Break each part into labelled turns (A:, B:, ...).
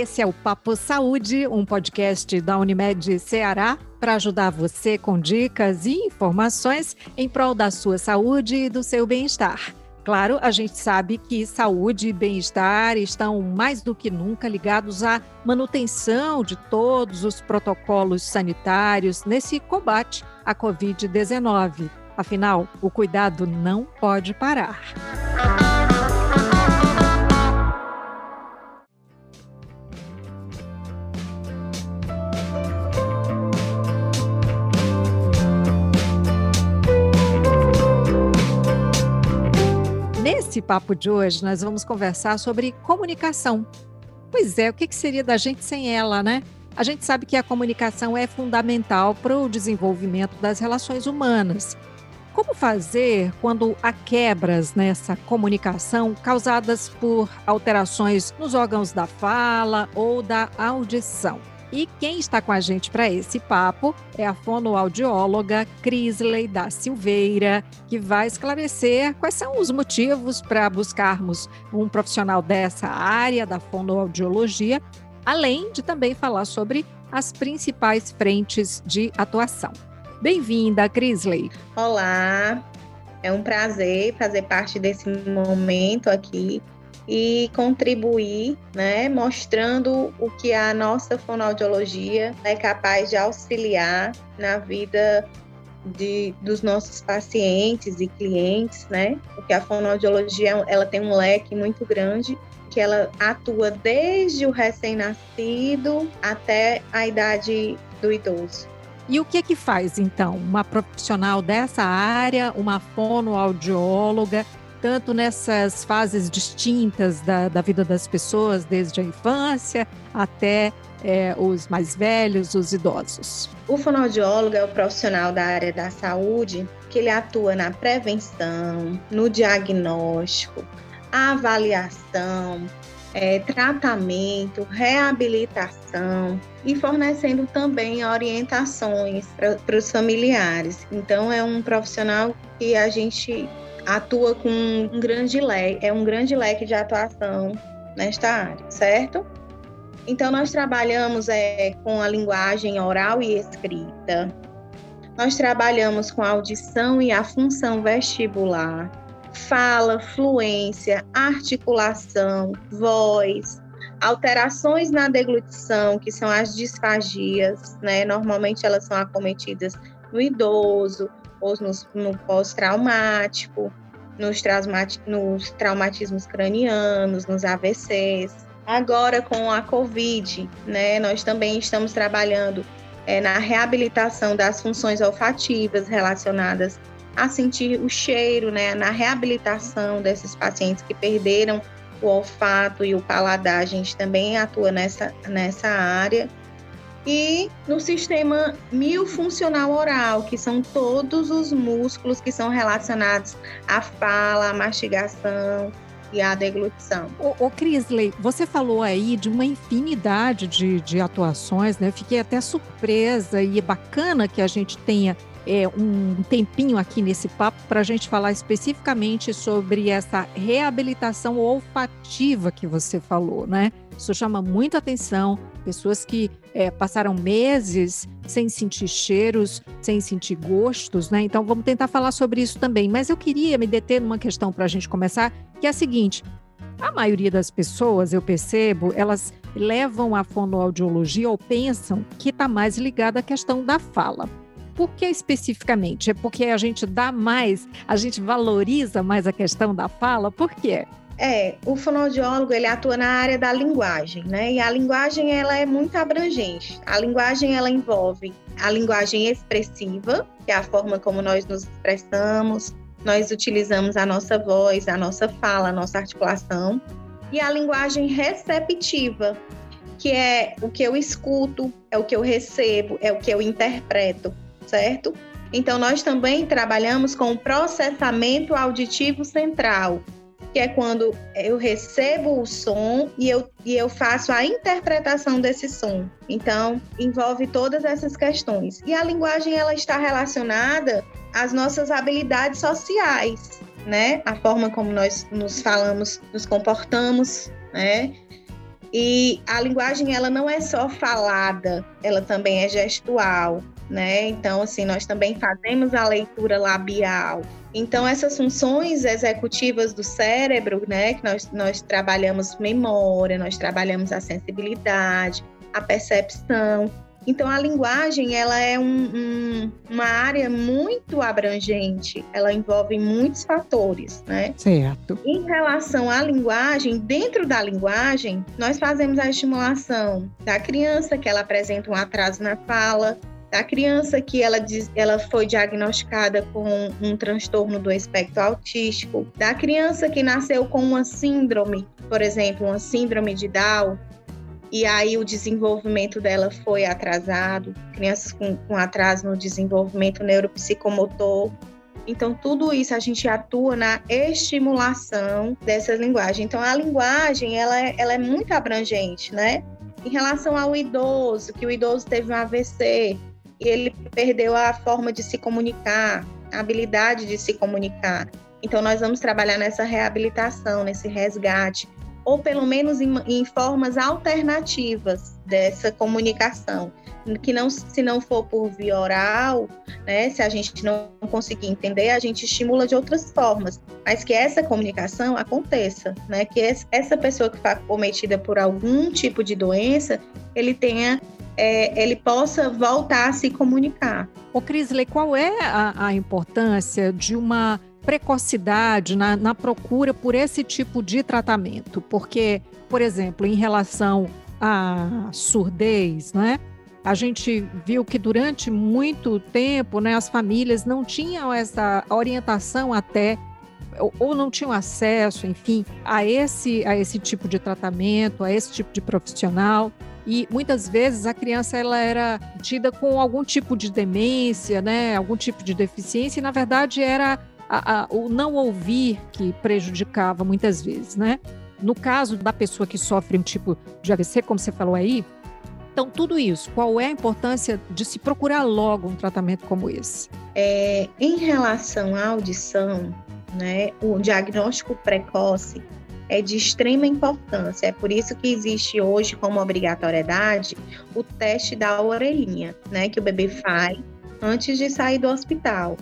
A: Esse é o Papo Saúde, um podcast da Unimed Ceará para ajudar você com dicas e informações em prol da sua saúde e do seu bem-estar. Claro, a gente sabe que saúde e bem-estar estão mais do que nunca ligados à manutenção de todos os protocolos sanitários nesse combate à Covid-19. Afinal, o cuidado não pode parar. Nesse papo de hoje, nós vamos conversar sobre comunicação. Pois é, o que seria da gente sem ela, né? A gente sabe que a comunicação é fundamental para o desenvolvimento das relações humanas. Como fazer quando há quebras nessa comunicação causadas por alterações nos órgãos da fala ou da audição? E quem está com a gente para esse papo é a fonoaudióloga Crisley da Silveira, que vai esclarecer quais são os motivos para buscarmos um profissional dessa área da fonoaudiologia, além de também falar sobre as principais frentes de atuação. Bem-vinda, Crisley.
B: Olá, é um prazer fazer parte desse momento aqui e contribuir, né, mostrando o que a nossa fonoaudiologia é capaz de auxiliar na vida de, dos nossos pacientes e clientes, né? Porque a fonoaudiologia ela tem um leque muito grande que ela atua desde o recém-nascido até a idade do idoso.
A: E o que é que faz então uma profissional dessa área, uma fonoaudióloga, tanto nessas fases distintas da, da vida das pessoas, desde a infância até é, os mais velhos, os idosos.
B: O fonoaudiólogo é o profissional da área da saúde que ele atua na prevenção, no diagnóstico, avaliação, é, tratamento, reabilitação e fornecendo também orientações para os familiares. Então, é um profissional que a gente atua com um grande leque, é um grande leque de atuação nesta área, certo? Então, nós trabalhamos é, com a linguagem oral e escrita, nós trabalhamos com a audição e a função vestibular, fala, fluência, articulação, voz, alterações na deglutição, que são as disfagias, né? Normalmente elas são acometidas no idoso, ou no pós-traumático, nos, nos traumatismos cranianos, nos AVCs. Agora, com a Covid, né, nós também estamos trabalhando é, na reabilitação das funções olfativas relacionadas a sentir o cheiro, né, na reabilitação desses pacientes que perderam o olfato e o paladar. A gente também atua nessa, nessa área e no sistema miofuncional oral, que são todos os músculos que são relacionados à fala, à mastigação e à deglutição.
A: Ô, ô Crisley, você falou aí de uma infinidade de, de atuações, né? Fiquei até surpresa e é bacana que a gente tenha é, um tempinho aqui nesse papo para a gente falar especificamente sobre essa reabilitação olfativa que você falou, né? Isso chama muita atenção. Pessoas que é, passaram meses sem sentir cheiros, sem sentir gostos, né? Então vamos tentar falar sobre isso também. Mas eu queria me deter numa questão para a gente começar, que é a seguinte: a maioria das pessoas, eu percebo, elas levam a fonoaudiologia ou pensam que está mais ligada à questão da fala. Por que especificamente? É porque a gente dá mais, a gente valoriza mais a questão da fala? Por quê?
B: É, o fonoaudiólogo ele atua na área da linguagem, né? E a linguagem ela é muito abrangente. A linguagem ela envolve a linguagem expressiva, que é a forma como nós nos expressamos, nós utilizamos a nossa voz, a nossa fala, a nossa articulação, e a linguagem receptiva, que é o que eu escuto, é o que eu recebo, é o que eu interpreto, certo? Então nós também trabalhamos com o processamento auditivo central, que é quando eu recebo o som e eu, e eu faço a interpretação desse som. Então, envolve todas essas questões. E a linguagem ela está relacionada às nossas habilidades sociais, né? A forma como nós nos falamos, nos comportamos, né? E a linguagem ela não é só falada, ela também é gestual, né? Então assim, nós também fazemos a leitura labial. Então essas funções executivas do cérebro, né, que nós nós trabalhamos memória, nós trabalhamos a sensibilidade, a percepção, então a linguagem ela é um, um, uma área muito abrangente, ela envolve muitos fatores, né?
A: Certo.
B: Em relação à linguagem, dentro da linguagem, nós fazemos a estimulação da criança que ela apresenta um atraso na fala, da criança que ela, diz, ela foi diagnosticada com um transtorno do espectro autístico, da criança que nasceu com uma síndrome, por exemplo, uma síndrome de Down, e aí o desenvolvimento dela foi atrasado, crianças com, com atraso no desenvolvimento neuropsicomotor. Então, tudo isso a gente atua na estimulação dessa linguagem. Então, a linguagem, ela é, ela é muito abrangente, né? Em relação ao idoso, que o idoso teve um AVC e ele perdeu a forma de se comunicar, a habilidade de se comunicar. Então, nós vamos trabalhar nessa reabilitação, nesse resgate ou pelo menos em, em formas alternativas dessa comunicação que não se não for por via oral, né, se a gente não conseguir entender, a gente estimula de outras formas, mas que essa comunicação aconteça, né, que essa pessoa que foi cometida por algum tipo de doença, ele tenha é, ele possa voltar a se comunicar.
A: O Crisley, qual é a, a importância de uma precocidade na, na procura por esse tipo de tratamento, porque, por exemplo, em relação à surdez, né? A gente viu que durante muito tempo, né, as famílias não tinham essa orientação até ou não tinham acesso, enfim, a esse a esse tipo de tratamento, a esse tipo de profissional. E muitas vezes a criança ela era tida com algum tipo de demência, né, algum tipo de deficiência, e na verdade era a, a, o não ouvir que prejudicava muitas vezes, né? No caso da pessoa que sofre um tipo de AVC, como você falou aí, então tudo isso, qual é a importância de se procurar logo um tratamento como esse?
B: É, em relação à audição, né, o diagnóstico precoce é de extrema importância. É por isso que existe hoje como obrigatoriedade o teste da orelhinha, né, que o bebê faz antes de sair do hospital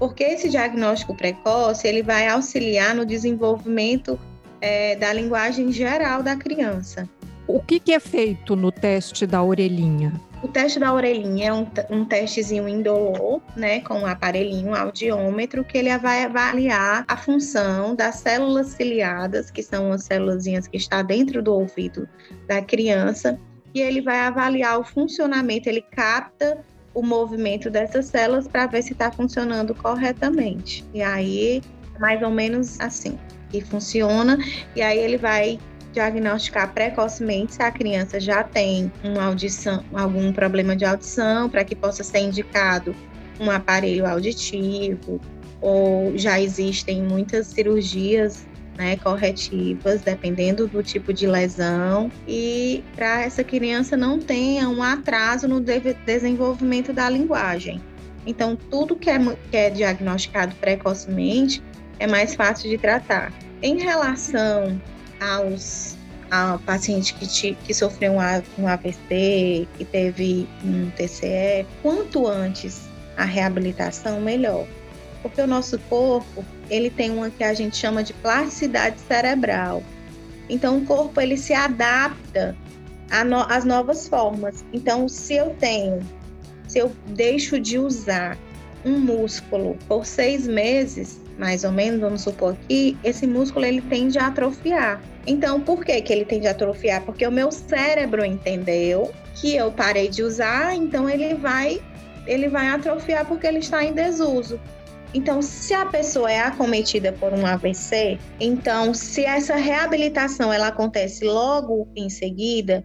B: porque esse diagnóstico precoce ele vai auxiliar no desenvolvimento é, da linguagem geral da criança.
A: O que, que, é feito no teste da orelhinha?
B: O teste da orelhinha é um, um testezinho indolor, né, com um aparelhinho, um audiômetro, que ele vai avaliar a função das células ciliadas, que são as células que estão dentro do ouvido da criança, e ele vai avaliar o funcionamento, ele capta o movimento dessas células para ver se está funcionando corretamente. E aí, mais ou menos assim, que funciona. E aí ele vai diagnosticar precocemente se a criança já tem uma audição, algum problema de audição, para que possa ser indicado um aparelho auditivo, ou já existem muitas cirurgias né, corretivas, dependendo do tipo de lesão, e para essa criança não tenha um atraso no de desenvolvimento da linguagem. Então, tudo que é, que é diagnosticado precocemente é mais fácil de tratar. Em relação aos ao paciente que, te, que sofreu um, AVC, que teve um TCE, quanto antes a reabilitação, melhor porque o nosso corpo ele tem uma que a gente chama de plasticidade cerebral. Então o corpo ele se adapta às no, novas formas. Então se eu tenho, se eu deixo de usar um músculo por seis meses, mais ou menos, vamos supor que esse músculo ele tende a atrofiar. Então, por que, que ele tende a atrofiar? Porque o meu cérebro entendeu que eu parei de usar, então ele vai ele vai atrofiar porque ele está em desuso. Então, se a pessoa é acometida por um AVC, então se essa reabilitação ela acontece logo em seguida,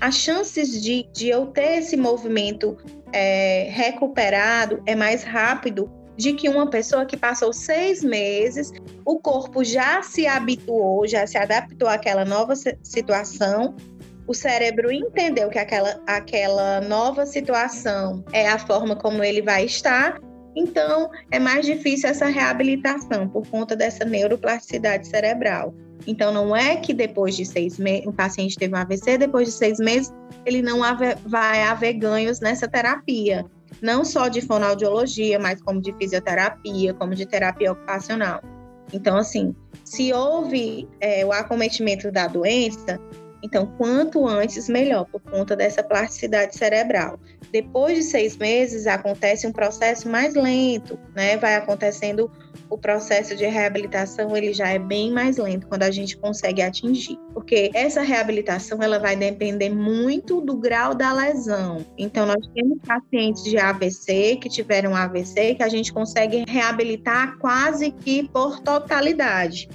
B: as chances de, de eu ter esse movimento é, recuperado é mais rápido de que uma pessoa que passou seis meses, o corpo já se habituou, já se adaptou àquela nova situação, o cérebro entendeu que aquela, aquela nova situação é a forma como ele vai estar, Então, é mais difícil essa reabilitação por conta dessa neuroplasticidade cerebral. Então, não é que depois de seis meses, o paciente teve um AVC, depois de seis meses, ele não vai haver ganhos nessa terapia. Não só de fonoaudiologia, mas como de fisioterapia, como de terapia ocupacional. Então, assim, se houve é, o acometimento da doença, então, quanto antes, melhor, por conta dessa plasticidade cerebral. Depois de seis meses, acontece um processo mais lento, né? Vai acontecendo o processo de reabilitação, ele já é bem mais lento quando a gente consegue atingir. Porque essa reabilitação, ela vai depender muito do grau da lesão. Então, nós temos pacientes de AVC, que tiveram AVC, que a gente consegue reabilitar quase que por totalidade.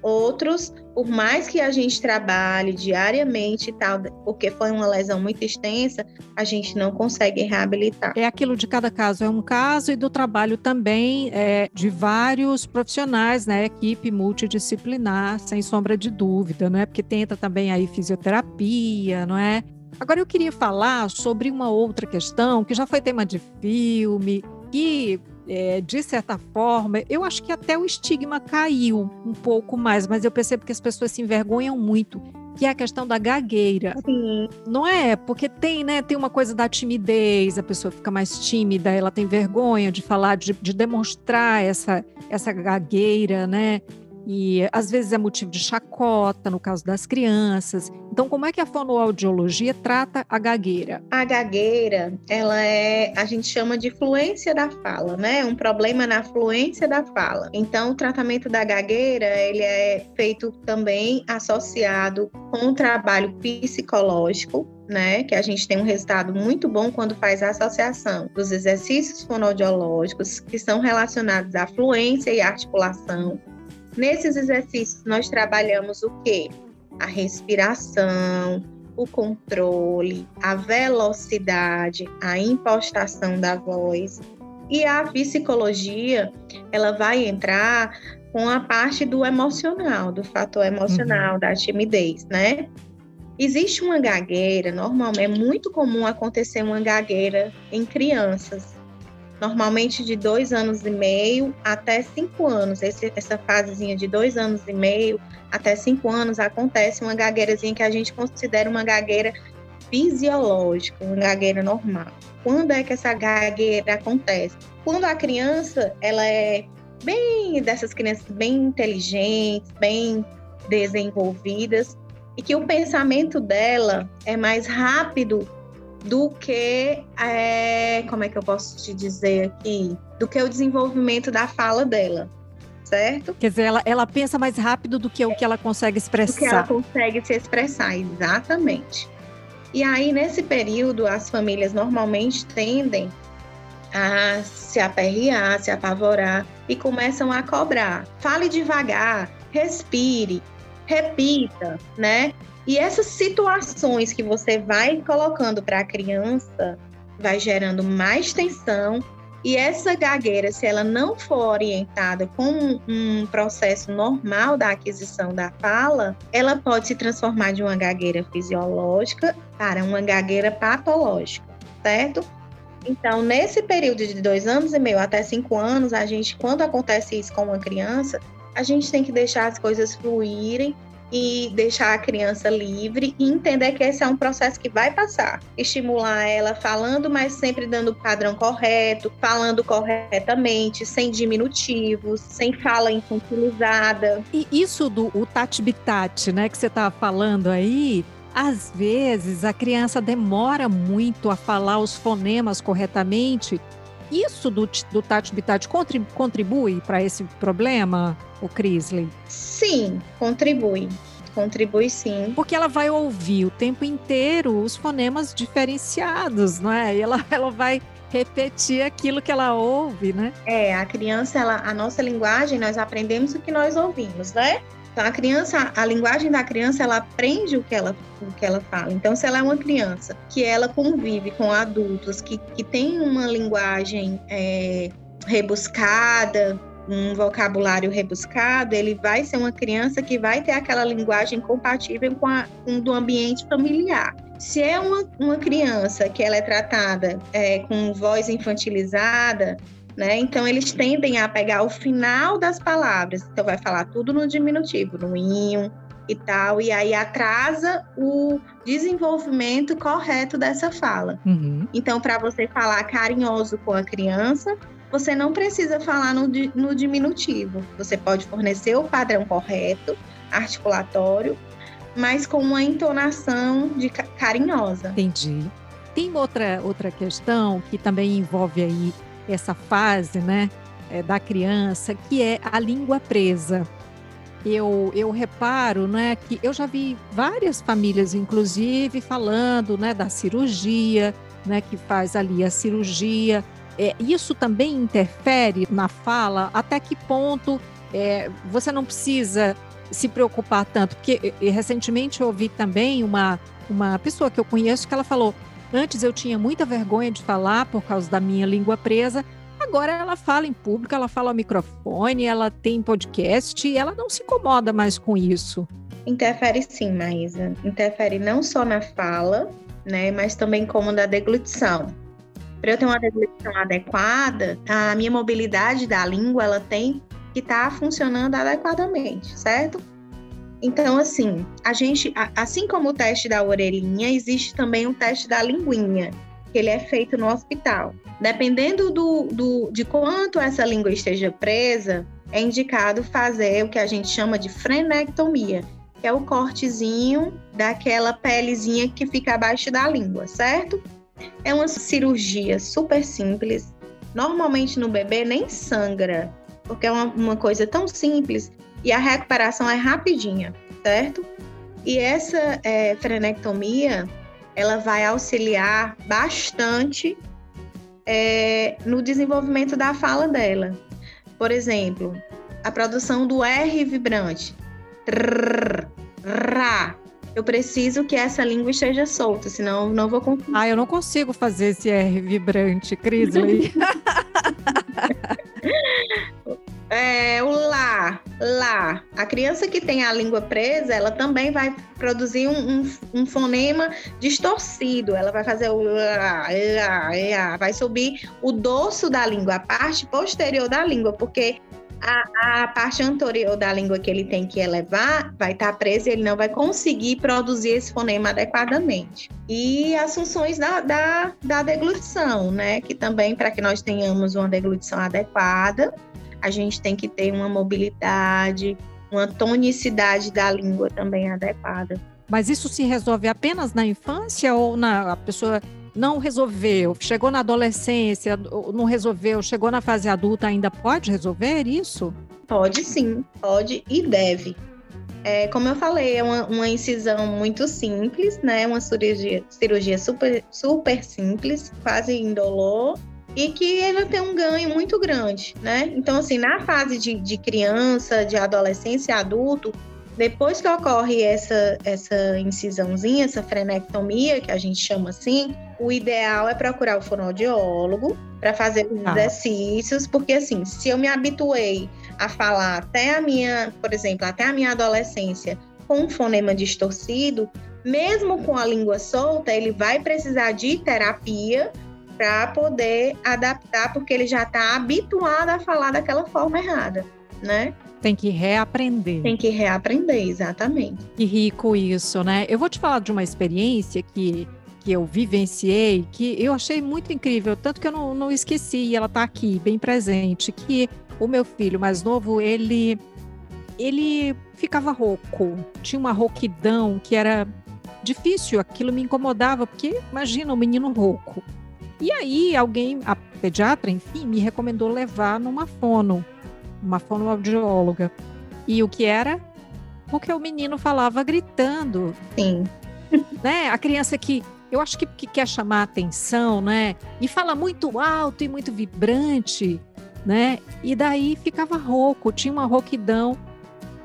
B: Outros, por mais que a gente trabalhe diariamente e tal, porque foi uma lesão muito extensa, a gente não consegue reabilitar.
A: É aquilo de cada caso é um caso e do trabalho também é, de vários profissionais, né? Equipe multidisciplinar, sem sombra de dúvida, não é? Porque tenta também aí fisioterapia, não é? Agora eu queria falar sobre uma outra questão que já foi tema de filme, que é, de certa forma, eu acho que até o estigma caiu um pouco mais, mas eu percebo que as pessoas se envergonham muito, que é a questão da gagueira.
B: Sim.
A: Não é? Porque tem, né? Tem uma coisa da timidez, a pessoa fica mais tímida, ela tem vergonha de falar, de, de demonstrar essa, essa gagueira, né? E às vezes é motivo de chacota, no caso das crianças. Então, como é que a fonoaudiologia trata a gagueira?
B: A gagueira, ela é, a gente chama de fluência da fala, né? Um problema na fluência da fala. Então, o tratamento da gagueira, ele é feito também associado com um trabalho psicológico, né, que a gente tem um resultado muito bom quando faz a associação dos exercícios fonoaudiológicos que são relacionados à fluência e articulação, Nesses exercícios, nós trabalhamos o quê? A respiração, o controle, a velocidade, a impostação da voz. E a psicologia, ela vai entrar com a parte do emocional, do fator emocional, uhum. da timidez, né? Existe uma gagueira, normalmente é muito comum acontecer uma gagueira em crianças normalmente de dois anos e meio até cinco anos. Esse, essa fasezinha de dois anos e meio até cinco anos acontece uma gagueirazinha que a gente considera uma gagueira fisiológica, uma gagueira normal. Quando é que essa gagueira acontece? Quando a criança ela é bem dessas crianças bem inteligentes, bem desenvolvidas e que o pensamento dela é mais rápido do que, é, como é que eu posso te dizer aqui, do que o desenvolvimento da fala dela, certo?
A: Quer dizer, ela, ela pensa mais rápido do que o que ela consegue expressar. Do
B: que ela consegue se expressar, exatamente. E aí, nesse período, as famílias normalmente tendem a se aperrear, se apavorar e começam a cobrar. Fale devagar, respire, repita, né? E essas situações que você vai colocando para a criança vai gerando mais tensão. E essa gagueira, se ela não for orientada com um processo normal da aquisição da fala, ela pode se transformar de uma gagueira fisiológica para uma gagueira patológica, certo? Então, nesse período de dois anos e meio até cinco anos, a gente, quando acontece isso com uma criança, a gente tem que deixar as coisas fluírem e deixar a criança livre e entender que esse é um processo que vai passar. Estimular ela falando, mas sempre dando o padrão correto, falando corretamente, sem diminutivos, sem fala infantilizada.
A: E isso do o tati-bitate, né, que você estava falando aí, às vezes a criança demora muito a falar os fonemas corretamente. Isso do, do tati-bitate contribui para esse problema? o Crisley?
B: Sim, contribui. Contribui sim.
A: Porque ela vai ouvir o tempo inteiro os fonemas diferenciados, não é? E ela, ela vai repetir aquilo que ela ouve, né?
B: É, a criança, ela, a nossa linguagem, nós aprendemos o que nós ouvimos, né? Então, a criança, a linguagem da criança, ela aprende o que ela, o que ela fala. Então, se ela é uma criança que ela convive com adultos que, que tem uma linguagem é, rebuscada, um vocabulário rebuscado, ele vai ser uma criança que vai ter aquela linguagem compatível com, a, com do ambiente familiar. Se é uma, uma criança que ela é tratada é, com voz infantilizada, né? Então eles tendem a pegar o final das palavras, então vai falar tudo no diminutivo, no inho e tal, e aí atrasa o desenvolvimento correto dessa fala. Uhum. Então, para você falar carinhoso com a criança, você não precisa falar no, no diminutivo. Você pode fornecer o padrão correto, articulatório, mas com uma entonação de carinhosa.
A: Entendi. Tem outra, outra questão que também envolve aí essa fase, né, é, da criança, que é a língua presa. Eu, eu reparo, né, que eu já vi várias famílias, inclusive, falando, né, da cirurgia, né, que faz ali a cirurgia. É, isso também interfere na fala? Até que ponto é, você não precisa se preocupar tanto? Porque recentemente eu ouvi também uma, uma pessoa que eu conheço que ela falou: Antes eu tinha muita vergonha de falar por causa da minha língua presa. Agora ela fala em público, ela fala ao microfone, ela tem podcast e ela não se incomoda mais com isso.
B: Interfere sim, Maísa. Interfere não só na fala, né, mas também como na deglutição. Para eu ter uma deglutição adequada, a minha mobilidade da língua ela tem que estar tá funcionando adequadamente, certo? Então, assim, a gente, assim como o teste da orelhinha, existe também o teste da linguinha, que ele é feito no hospital. Dependendo do, do, de quanto essa língua esteja presa, é indicado fazer o que a gente chama de frenectomia, que é o cortezinho daquela pelezinha que fica abaixo da língua, certo? É uma cirurgia super simples. Normalmente no bebê nem sangra, porque é uma, uma coisa tão simples e a recuperação é rapidinha, certo? E essa é, frenectomia, ela vai auxiliar bastante é, no desenvolvimento da fala dela. Por exemplo, a produção do R vibrante. Trrr, ra. Eu preciso que essa língua esteja solta, senão não vou conseguir.
A: Ah, eu não consigo fazer esse R vibrante, Crisley.
B: É, o lá, lá. A criança que tem a língua presa, ela também vai produzir um, um, um fonema distorcido. Ela vai fazer o lá, lá, lá, vai subir o dorso da língua, a parte posterior da língua, porque a, a, parte anterior da língua que ele tem que elevar vai estar tá presa e ele não vai conseguir produzir esse fonema adequadamente. E as funções da, da, da deglutição, né? Que também, para que nós tenhamos uma deglutição adequada, a gente tem que ter uma mobilidade, uma tonicidade da língua também adequada.
A: Mas isso se resolve apenas na infância ou na a pessoa não resolveu, chegou na adolescência, não resolveu, chegou na fase adulta, ainda pode resolver isso?
B: Pode sim, pode e deve. É, como eu falei, é uma, uma, incisão muito simples, né? Uma cirurgia, cirurgia super, super simples, quase indolor, e que ela tem um ganho muito grande, né? Então, assim, na fase de, de criança, de adolescência, adulto, depois que ocorre essa, essa incisãozinha, essa frenectomia, que a gente chama assim, o ideal é procurar o fonoaudiólogo para fazer os ah. exercícios, porque assim, se eu me habituei a falar até a minha, por exemplo, até a minha adolescência com um fonema distorcido, mesmo com a língua solta, ele vai precisar de terapia para poder adaptar, porque ele já está habituado a falar daquela forma errada, né?
A: Tem que reaprender.
B: Tem que reaprender, exatamente.
A: Que rico isso, né? Eu vou te falar de uma experiência que, que eu vivenciei, que eu achei muito incrível, tanto que eu não, não esqueci, e ela está aqui, bem presente, que o meu filho mais novo, ele, ele ficava rouco, tinha uma rouquidão que era difícil, aquilo me incomodava, porque imagina um menino rouco. E aí alguém, a pediatra, enfim, me recomendou levar numa fono, uma fonoaudióloga. E o que era? Porque o menino falava gritando.
B: Sim.
A: Né? A criança que eu acho que, que quer chamar atenção, né? E fala muito alto e muito vibrante, né? E daí ficava rouco, tinha uma rouquidão.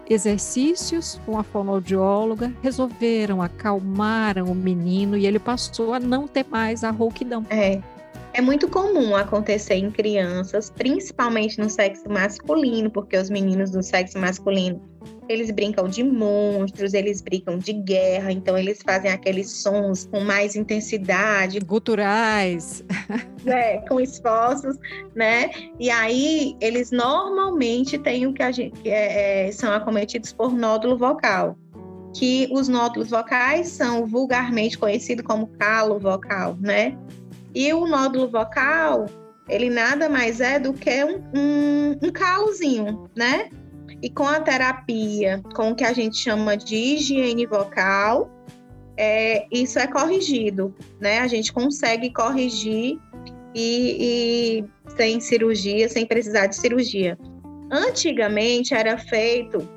A: Exercícios com a fonoaudióloga resolveram, acalmaram o menino e ele passou a não ter mais a rouquidão.
B: É. É muito comum acontecer em crianças, principalmente no sexo masculino, porque os meninos do sexo masculino eles brincam de monstros, eles brincam de guerra, então eles fazem aqueles sons com mais intensidade.
A: Guturais.
B: É, com esforços, né? E aí eles normalmente têm o que a gente que é, é, são acometidos por nódulo vocal. Que os nódulos vocais são vulgarmente conhecidos como calo vocal, né? E o nódulo vocal, ele nada mais é do que um, um, um calozinho, né? E com a terapia, com o que a gente chama de higiene vocal, é, isso é corrigido, né? A gente consegue corrigir e, e sem cirurgia, sem precisar de cirurgia. Antigamente era feito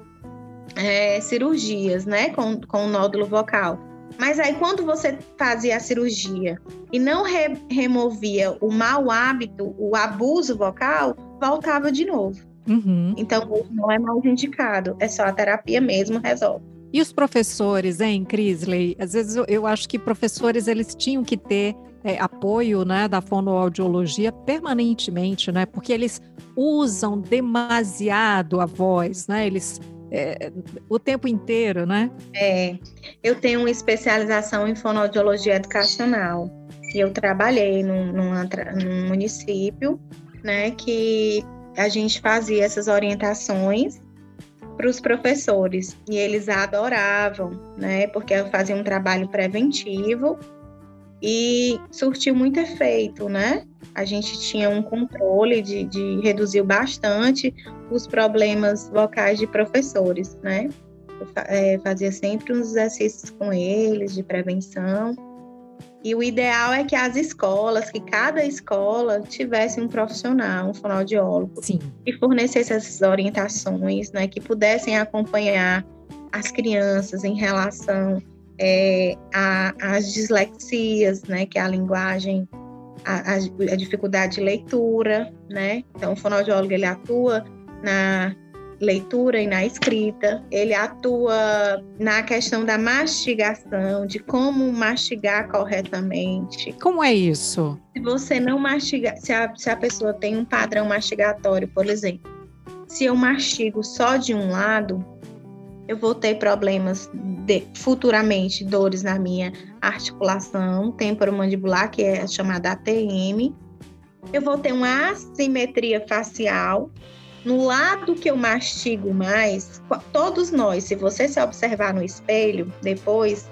B: é, cirurgias, né, com, com o nódulo vocal. Mas aí, quando você fazia a cirurgia e não re removia o mau hábito, o abuso vocal, voltava de novo. Uhum. Então, não é mais indicado, é só a terapia mesmo resolve.
A: E os professores, hein, Crisley? Às vezes eu, eu acho que professores eles tinham que ter é, apoio né, da fonoaudiologia permanentemente, né? Porque eles usam demasiado a voz, né? Eles é, o tempo inteiro, né?
B: É, eu tenho uma especialização em fonoaudiologia educacional e eu trabalhei num, num, num município, né, que a gente fazia essas orientações para os professores e eles adoravam, né, porque eu fazia um trabalho preventivo e surtiu muito efeito, né? A gente tinha um controle de, de reduziu bastante os problemas vocais de professores, né? Eu é, fazia sempre uns exercícios com eles de prevenção. E o ideal é que as escolas, que cada escola tivesse um profissional, um fonoaudiólogo, Sim. que fornecesse essas orientações, né, que pudessem acompanhar as crianças em relação é, às dislexias, né, que é a linguagem, a, a, dificuldade de leitura, né? Então, o fonoaudiólogo ele atua na leitura e na escrita, ele atua na questão da mastigação, de como mastigar corretamente.
A: Como é isso?
B: Se você não mastigar, se a, se a pessoa tem um padrão mastigatório, por exemplo, se eu mastigo só de um lado, eu vou ter problemas de, futuramente, dores na minha articulação temporomandibular, que é chamada ATM. Eu vou ter uma assimetria facial, no lado que eu mastigo mais, todos nós, se você se observar no espelho depois,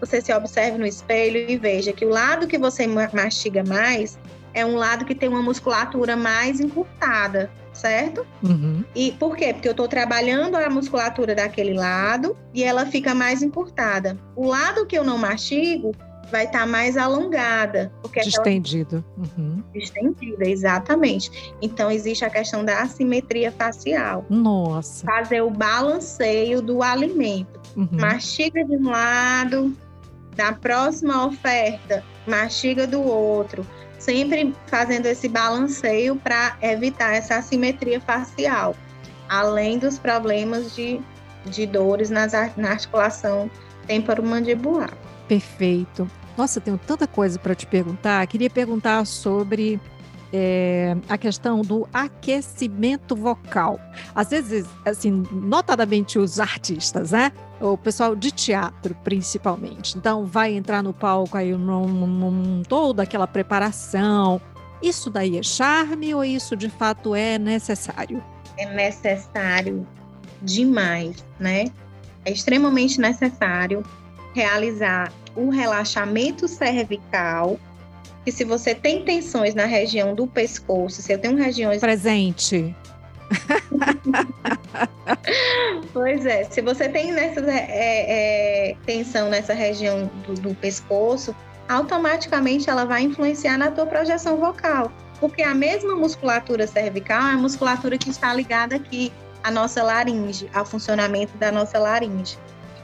B: você se observe no espelho e veja que o lado que você mastiga mais é um lado que tem uma musculatura mais encurtada, certo? Uhum. E por quê? Porque eu estou trabalhando a musculatura daquele lado e ela fica mais encurtada. O lado que eu não mastigo, vai estar tá mais alongada.
A: Porque Distendido.
B: Uhum. Distendida, exatamente. Então, existe a questão da assimetria facial.
A: Nossa.
B: Fazer o balanceio do alimento. Uhum. Mastiga de um lado, na próxima oferta, mastiga do outro. Sempre fazendo esse balanceio para evitar essa assimetria facial. Além dos problemas de, de dores nas, na articulação temporomandibular.
A: Perfeito. Nossa, tenho tanta coisa para te perguntar. Queria perguntar sobre é, a questão do aquecimento vocal. Às vezes, assim, notadamente os artistas, né? O pessoal de teatro, principalmente. Então, vai entrar no palco aí num, num, toda aquela preparação. Isso daí é charme ou isso de fato é necessário?
B: É necessário demais, né? É extremamente necessário realizar o relaxamento cervical. E se você tem tensões na região do pescoço, se eu tenho regiões.
A: Presente.
B: pois é, se você tem nessa é, é, tensão nessa região do, do pescoço, automaticamente ela vai influenciar na tua projeção vocal. Porque a mesma musculatura cervical é a musculatura que está ligada aqui à nossa laringe, ao funcionamento da nossa laringe.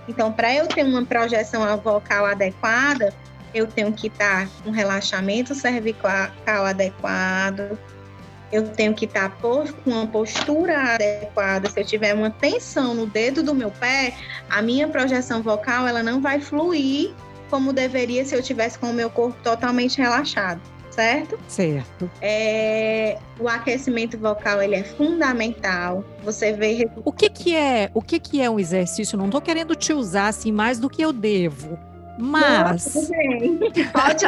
B: Então, para eu ter uma projeção vocal adequada, eu tenho que estar com um relaxamento cervical adequado, eu tenho que estar com uma postura adequada. Se eu tiver uma tensão no dedo do meu pé, a minha projeção vocal ela não vai fluir como deveria se eu tivesse com o meu corpo totalmente relaxado. Certo?
A: Certo.
B: É, o aquecimento vocal ele é fundamental. Você vê
A: o que que é o que que é um exercício? Não estou querendo te usar assim mais do que eu devo, mas
B: Não, pode.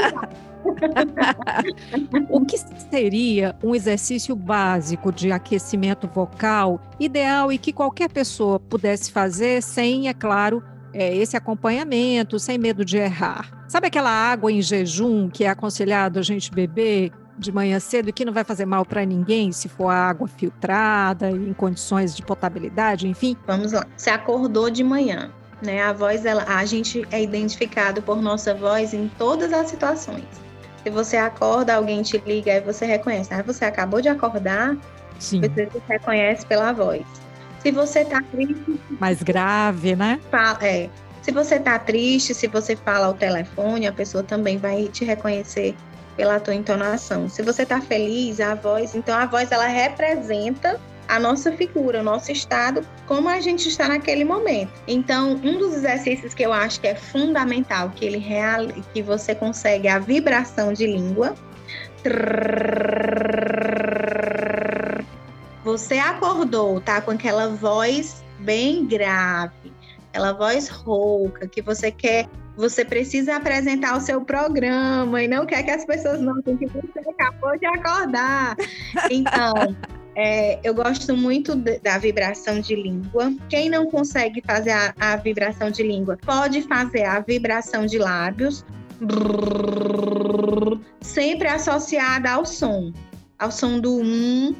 A: o que seria um exercício básico de aquecimento vocal ideal e que qualquer pessoa pudesse fazer sem, é claro, é, esse acompanhamento, sem medo de errar? Sabe aquela água em jejum que é aconselhado a gente beber de manhã cedo e que não vai fazer mal para ninguém se for água filtrada, em condições de potabilidade, enfim?
B: Vamos lá. Você acordou de manhã, né? A voz, ela, a gente é identificado por nossa voz em todas as situações. Se você acorda, alguém te liga e você reconhece. Ah, você acabou de acordar,
A: Sim.
B: você se reconhece pela voz. Se você tá triste.
A: Mais grave, né?
B: É. Se você tá triste, se você fala ao telefone, a pessoa também vai te reconhecer pela tua entonação. Se você tá feliz, a voz, então a voz ela representa a nossa figura, o nosso estado, como a gente está naquele momento. Então, um dos exercícios que eu acho que é fundamental, que ele real, que você consegue a vibração de língua. Você acordou, tá com aquela voz bem grave, aquela voz rouca que você quer você precisa apresentar o seu programa e não quer que as pessoas notem que você acabou de acordar. Então, é, eu gosto muito da vibração de língua. Quem não consegue fazer a, a, vibração de língua, pode fazer a vibração de lábios, sempre associada ao som, ao som do um,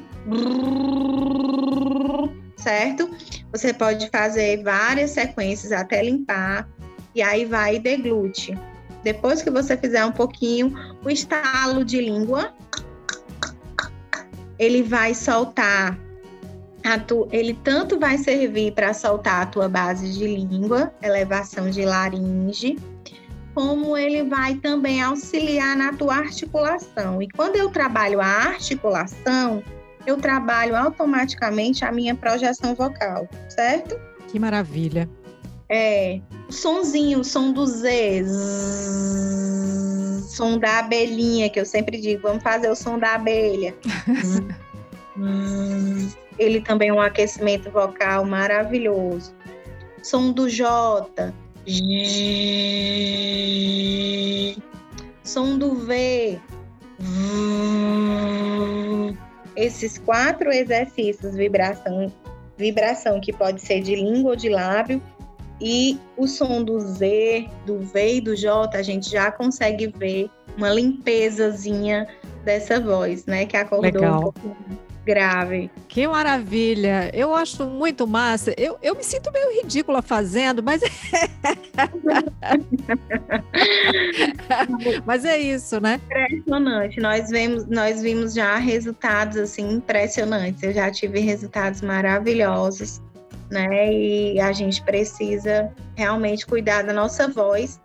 B: certo? Você pode fazer várias sequências até limpar e aí vai e deglute. Depois que você fizer um pouquinho, o estalo de língua, ele vai soltar tu, ele tanto vai servir para soltar a tua base de língua, elevação de laringe, como ele vai também auxiliar na tua articulação. E quando eu trabalho a articulação, eu trabalho automaticamente a minha projeção vocal, certo?
A: Que maravilha.
B: É, sonzinho, som do Z, som da abelhinha, que eu sempre digo, vamos fazer o som da abelha. Ele também é um aquecimento vocal maravilhoso. Som do J. Som do V. Esses quatro exercícios, vibração, vibração que pode ser de língua ou de lábio, e o som do Z, do V e do J, a gente já consegue ver uma limpezazinha dessa voz, né? Que acordou Legal. um pouco grave.
A: Que maravilha! Eu acho muito massa. Eu, eu me sinto meio ridícula fazendo, mas. mas é isso, né?
B: Impressionante. Nós vemos, nós vimos já resultados assim impressionantes. Eu já tive resultados maravilhosos né? E a gente precisa realmente cuidar da nossa voz,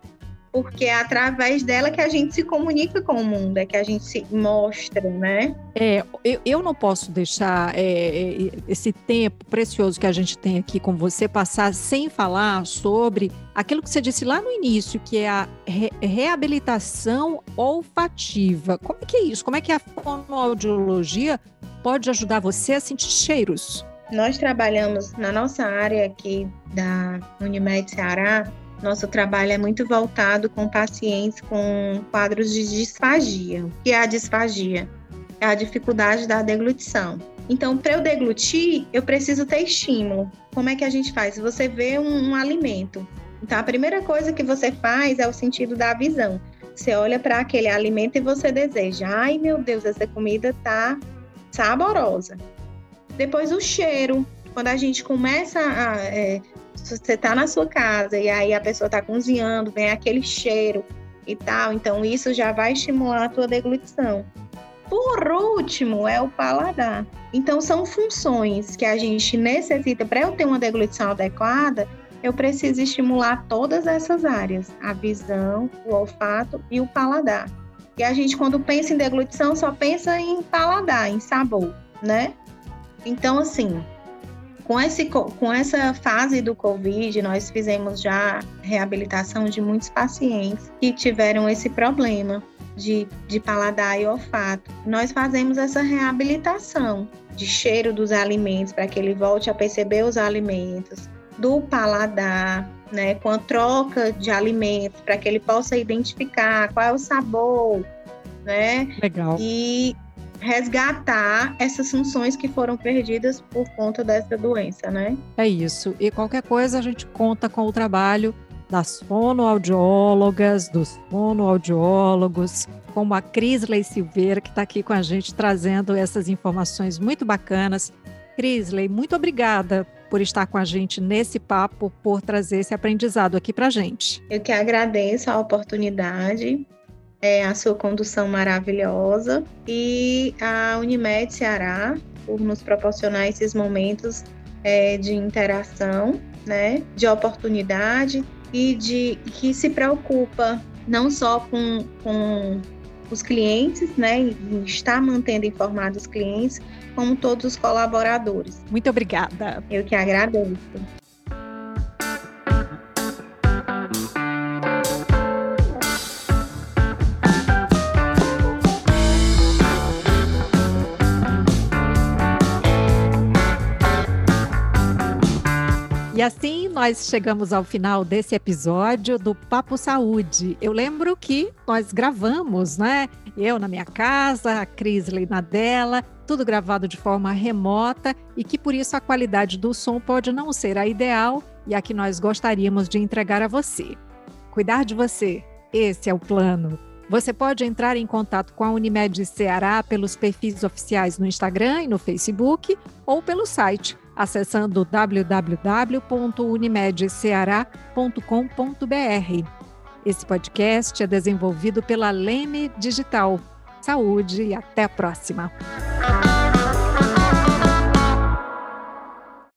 B: porque é através dela que a gente se comunica com o mundo, é que a gente se mostra, né?
A: É, eu, eu não posso deixar é, é, esse tempo precioso que a gente tem aqui com você passar sem falar sobre aquilo que você disse lá no início, que é a re reabilitação olfativa. Como é que é isso? Como é que a fonoaudiologia pode ajudar você a sentir cheiros?
B: Nós trabalhamos na nossa área aqui da Unimed Ceará, nosso trabalho é muito voltado com pacientes com quadros de disfagia. O que é a disfagia? É a dificuldade da deglutição. Então, para eu deglutir, eu preciso ter estímulo. Como é que a gente faz? Você vê um, um alimento. Então, a primeira coisa que você faz é o sentido da visão. Você olha para aquele alimento e você deseja. Ai, meu Deus, essa comida tá saborosa. Depois o cheiro. Quando a gente começa a. É, você tá na sua casa e aí a pessoa tá cozinhando, vem aquele cheiro e tal. Então isso já vai estimular a tua deglutição. Por último, é o paladar. Então são funções que a gente necessita para eu ter uma deglutição adequada. Eu preciso estimular todas essas áreas: a visão, o olfato e o paladar. E a gente, quando pensa em deglutição, só pensa em paladar, em sabor, né? Então, assim, com, esse, com essa fase do Covid, nós fizemos já reabilitação de muitos pacientes que tiveram esse problema. de, de paladar e olfato. Nós fazemos essa reabilitação de cheiro dos alimentos para que ele volte a perceber os alimentos, do paladar, né, com a troca de alimentos para que ele possa identificar qual é o sabor, né?
A: Legal.
B: E resgatar essas funções que foram perdidas por conta dessa doença, né?
A: É isso. E qualquer coisa a gente conta com o trabalho das fonoaudiólogas, dos fonoaudiólogos, como a Crisley Silveira, que está aqui com a gente trazendo essas informações muito bacanas. Crisley, muito obrigada por estar com a gente nesse papo, por trazer esse aprendizado aqui para a gente.
B: Eu que agradeço a oportunidade é, a sua condução maravilhosa e a Unimed Ceará por nos proporcionar esses momentos é, de interação, né, de oportunidade e de que se preocupa não só com, com os clientes, né, e está mantendo informados os clientes, como todos os colaboradores.
A: Muito obrigada.
B: Eu que agradeço.
A: E assim nós chegamos ao final desse episódio do Papo Saúde. Eu lembro que nós gravamos, né? Eu na minha casa, a Crisley na dela, tudo gravado de forma remota e que por isso a qualidade do som pode não ser a ideal e a que nós gostaríamos de entregar a você. Cuidar de você, esse é o plano. Você pode entrar em contato com a Unimed Ceará pelos perfis oficiais no Instagram e no Facebook ou pelo site acessando www.unimedceará.com.br. Esse podcast é desenvolvido pela Leme Digital. Saúde e até a próxima!